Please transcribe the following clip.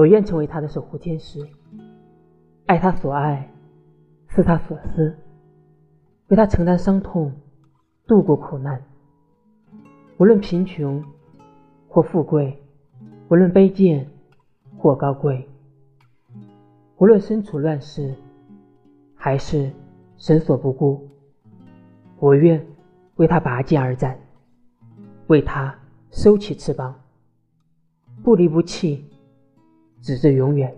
我愿成为他的守护天使，爱他所爱，思他所思，为他承担伤痛，度过苦难。无论贫穷或富贵，无论卑贱或高贵，无论身处乱世还是神所不顾，我愿为他拔剑而战，为他收起翅膀，不离不弃，直至永远。